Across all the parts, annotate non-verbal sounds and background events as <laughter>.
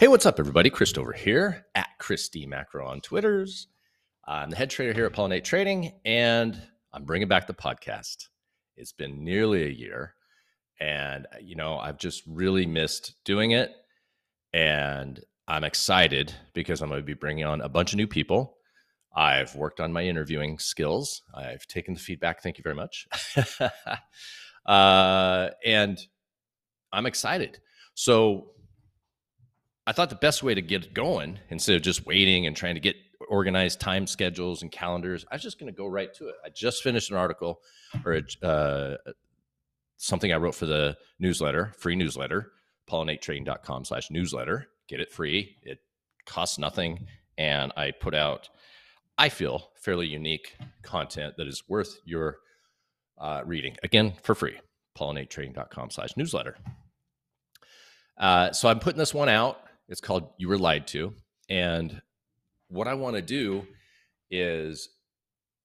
Hey, what's up, everybody? Chris over here at Chris D Macro on Twitters. I'm the head trader here at Pollinate Trading, and I'm bringing back the podcast. It's been nearly a year, and you know I've just really missed doing it, and I'm excited because I'm going to be bringing on a bunch of new people. I've worked on my interviewing skills. I've taken the feedback. Thank you very much. <laughs> uh, and I'm excited. So I thought the best way to get it going instead of just waiting and trying to get organized time schedules and calendars, I was just going to go right to it. I just finished an article or a, uh, something I wrote for the newsletter, free newsletter, pollinatetrading.com slash newsletter. Get it free. It costs nothing. And I put out, I feel, fairly unique content that is worth your uh, reading. Again, for free, pollinatetrading.com slash newsletter. Uh, so I'm putting this one out. It's called You Were Lied to. And what I want to do is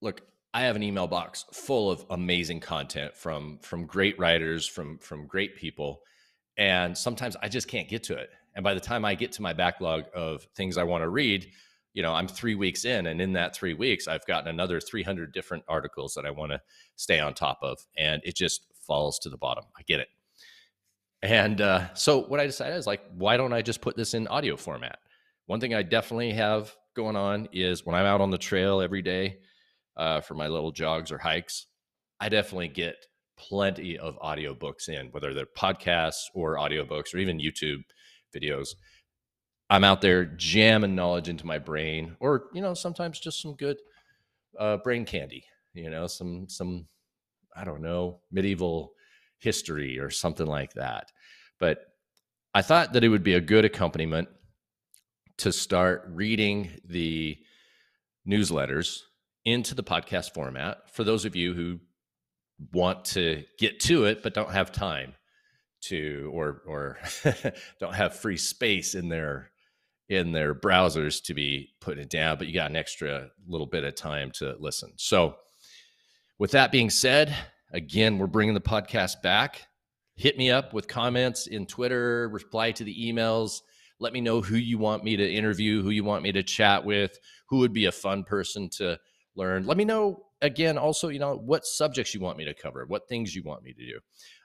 look, I have an email box full of amazing content from from great writers, from from great people. And sometimes I just can't get to it. And by the time I get to my backlog of things I want to read, you know, I'm three weeks in, and in that three weeks, I've gotten another 300 different articles that I want to stay on top of, and it just falls to the bottom. I get it. And uh, so what I decided is like, why don't I just put this in audio format? One thing I definitely have going on is when I'm out on the trail every day uh, for my little jogs or hikes, I definitely get plenty of audiobooks in, whether they're podcasts or audiobooks or even YouTube videos. I'm out there jamming knowledge into my brain, or you know, sometimes just some good uh, brain candy. You know, some some I don't know medieval history or something like that. But I thought that it would be a good accompaniment to start reading the newsletters into the podcast format for those of you who want to get to it but don't have time to or or <laughs> don't have free space in their in their browsers to be putting it down but you got an extra little bit of time to listen so with that being said again we're bringing the podcast back hit me up with comments in twitter reply to the emails let me know who you want me to interview, who you want me to chat with, who would be a fun person to learn. Let me know again also, you know, what subjects you want me to cover, what things you want me to do.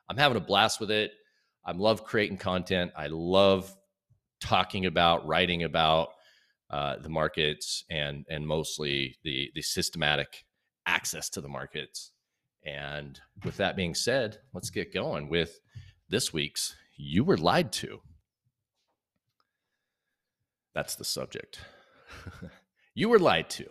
I'm having a blast with it. I love creating content. I love talking about, writing about uh, the markets and and mostly the the systematic access to the markets. And with that being said, let's get going with this week's You Were Lied to. That's the subject. <laughs> you were lied to.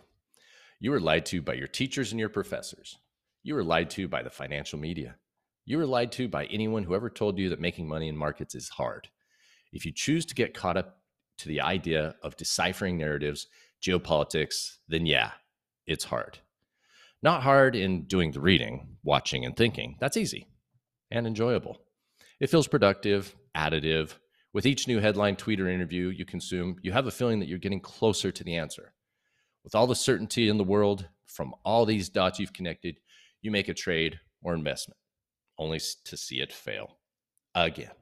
You were lied to by your teachers and your professors. You were lied to by the financial media. You were lied to by anyone who ever told you that making money in markets is hard. If you choose to get caught up to the idea of deciphering narratives, geopolitics, then yeah, it's hard. Not hard in doing the reading, watching, and thinking. That's easy and enjoyable. It feels productive, additive, with each new headline, tweet, or interview you consume, you have a feeling that you're getting closer to the answer. With all the certainty in the world from all these dots you've connected, you make a trade or investment, only to see it fail again.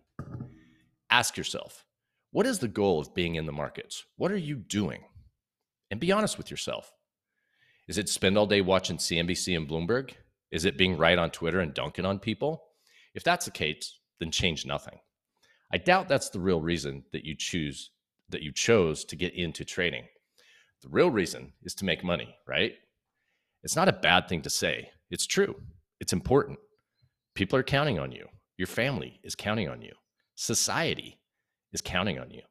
Ask yourself, what is the goal of being in the markets? What are you doing? And be honest with yourself. Is it spend all day watching CNBC and Bloomberg? Is it being right on Twitter and dunking on people? If that's the case, then change nothing. I doubt that's the real reason that you choose that you chose to get into trading. The real reason is to make money, right? It's not a bad thing to say. It's true. It's important. People are counting on you. Your family is counting on you. Society is counting on you.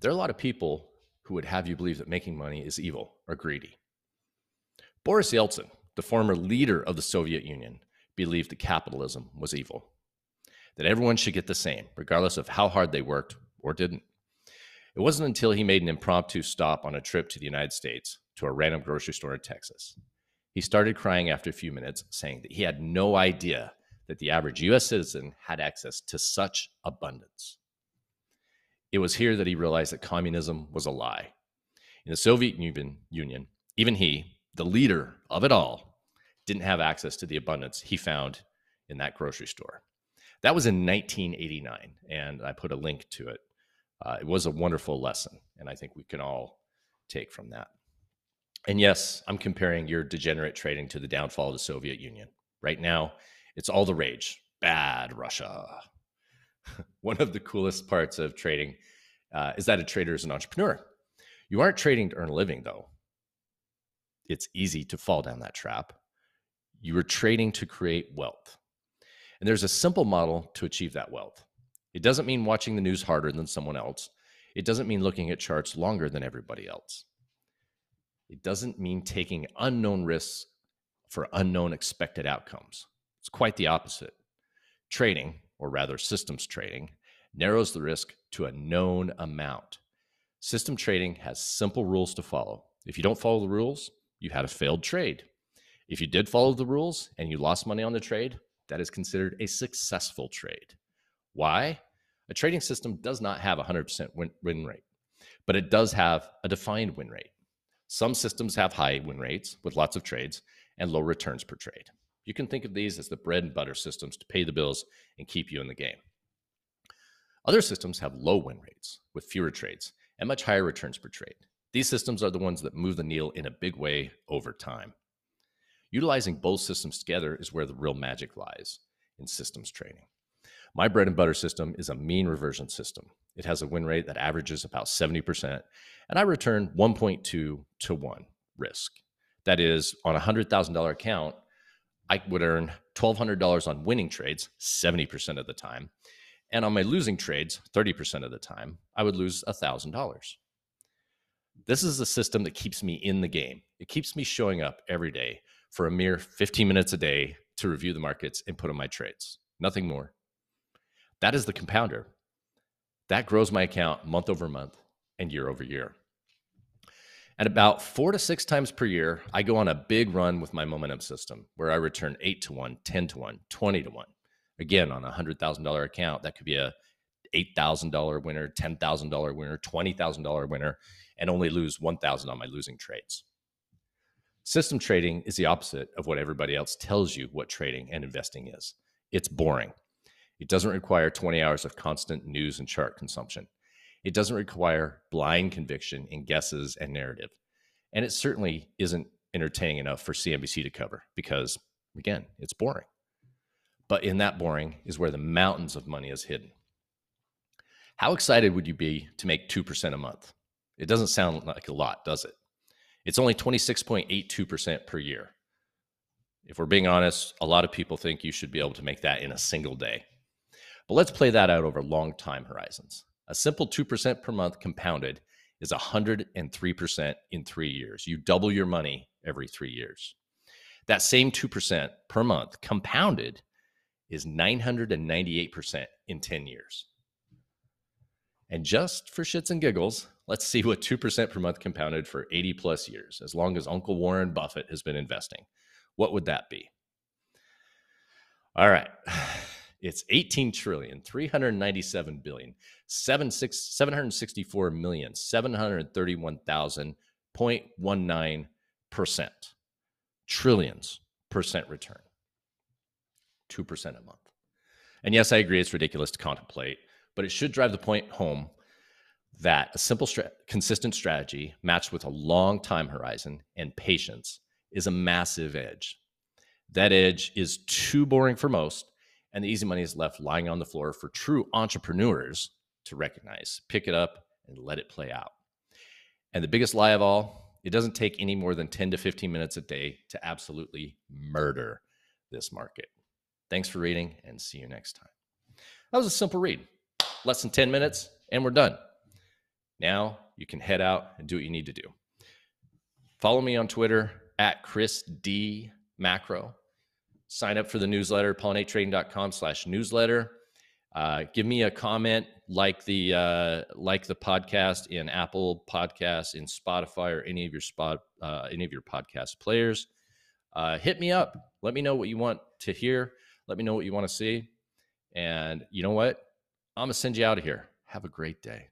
There are a lot of people who would have you believe that making money is evil or greedy. Boris Yeltsin, the former leader of the Soviet Union, believed that capitalism was evil that everyone should get the same, regardless of how hard they worked or didn't. It wasn't until he made an impromptu stop on a trip to the United States to a random grocery store in Texas. He started crying after a few minutes, saying that he had no idea that the average US citizen had access to such abundance. It was here that he realized that communism was a lie. In the Soviet Union, even he, the leader of it all, didn't have access to the abundance he found in that grocery store. That was in 1989, and I put a link to it Uh, it was a wonderful lesson, and I think we can all take from that. And yes, I'm comparing your degenerate trading to the downfall of the Soviet Union. Right now, it's all the rage. Bad Russia. <laughs> One of the coolest parts of trading uh, is that a trader is an entrepreneur. You aren't trading to earn a living, though. It's easy to fall down that trap. You are trading to create wealth. And there's a simple model to achieve that wealth. It doesn't mean watching the news harder than someone else. It doesn't mean looking at charts longer than everybody else. It doesn't mean taking unknown risks for unknown expected outcomes. It's quite the opposite. Trading, or rather systems trading, narrows the risk to a known amount. System trading has simple rules to follow. If you don't follow the rules, you had a failed trade. If you did follow the rules and you lost money on the trade, that is considered a successful trade. Why? A trading system does not have a 100% win, win rate, but it does have a defined win rate. Some systems have high win rates with lots of trades and low returns per trade. You can think of these as the bread and butter systems to pay the bills and keep you in the game. Other systems have low win rates with fewer trades and much higher returns per trade. These systems are the ones that move the needle in a big way over time. Utilizing both systems together is where the real magic lies in systems trading. My bread and butter system is a mean reversion system. It has a win rate that averages about 70%, and I return 1.2 to 1 risk. That is, on a $100,000 account, I would earn $1,200 on winning trades 70% of the time. And on my losing trades, 30% of the time, I would lose $1,000. This is a system that keeps me in the game. It keeps me showing up every day for a mere 15 minutes a day to review the markets and put on my trades. Nothing more. That is the compounder. That grows my account month over month and year over year. At about four to six times per year, I go on a big run with my momentum system where I return eight to one, 10 to one, 20 to one. Again, on a $100,000 account, that could be a $8,000 winner, $10,000 winner, $20,000 winner, and only lose 1,000 on my losing trades. System trading is the opposite of what everybody else tells you what trading and investing is. It's boring. It doesn't require 20 hours of constant news and chart consumption. It doesn't require blind conviction in guesses and narrative. And it certainly isn't entertaining enough for CNBC to cover because, again, it's boring. But in that boring is where the mountains of money is hidden. How excited would you be to make 2% a month? It doesn't sound like a lot, does it? It's only 26.82% per year. If we're being honest, a lot of people think you should be able to make that in a single day. But let's play that out over long time horizons. A simple 2% per month compounded is 103% in three years. You double your money every three years. That same 2% per month compounded is 998% in 10 years. And just for shits and giggles, let's see what 2% per month compounded for 80 plus years, as long as Uncle Warren Buffett has been investing. What would that be? All right. <sighs> It's 18 trillion, 397 billion, 764 million, 731,000.19%. Trillions percent return. 2% a month. And yes, I agree it's ridiculous to contemplate, but it should drive the point home that a simple, stra- consistent strategy matched with a long time horizon and patience is a massive edge. That edge is too boring for most and the easy money is left lying on the floor for true entrepreneurs to recognize, pick it up, and let it play out. And the biggest lie of all, it doesn't take any more than 10 to 15 minutes a day to absolutely murder this market. Thanks for reading and see you next time. That was a simple read, less than 10 minutes, and we're done. Now you can head out and do what you need to do. Follow me on Twitter at Chris D Macro sign up for the newsletter, pollinatetrading.com slash newsletter. Uh, give me a comment, like the uh, like the podcast in Apple Podcasts, in Spotify, or any of your spot uh, any of your podcast players. Uh, hit me up. Let me know what you want to hear. Let me know what you want to see. And you know what? I'm gonna send you out of here. Have a great day.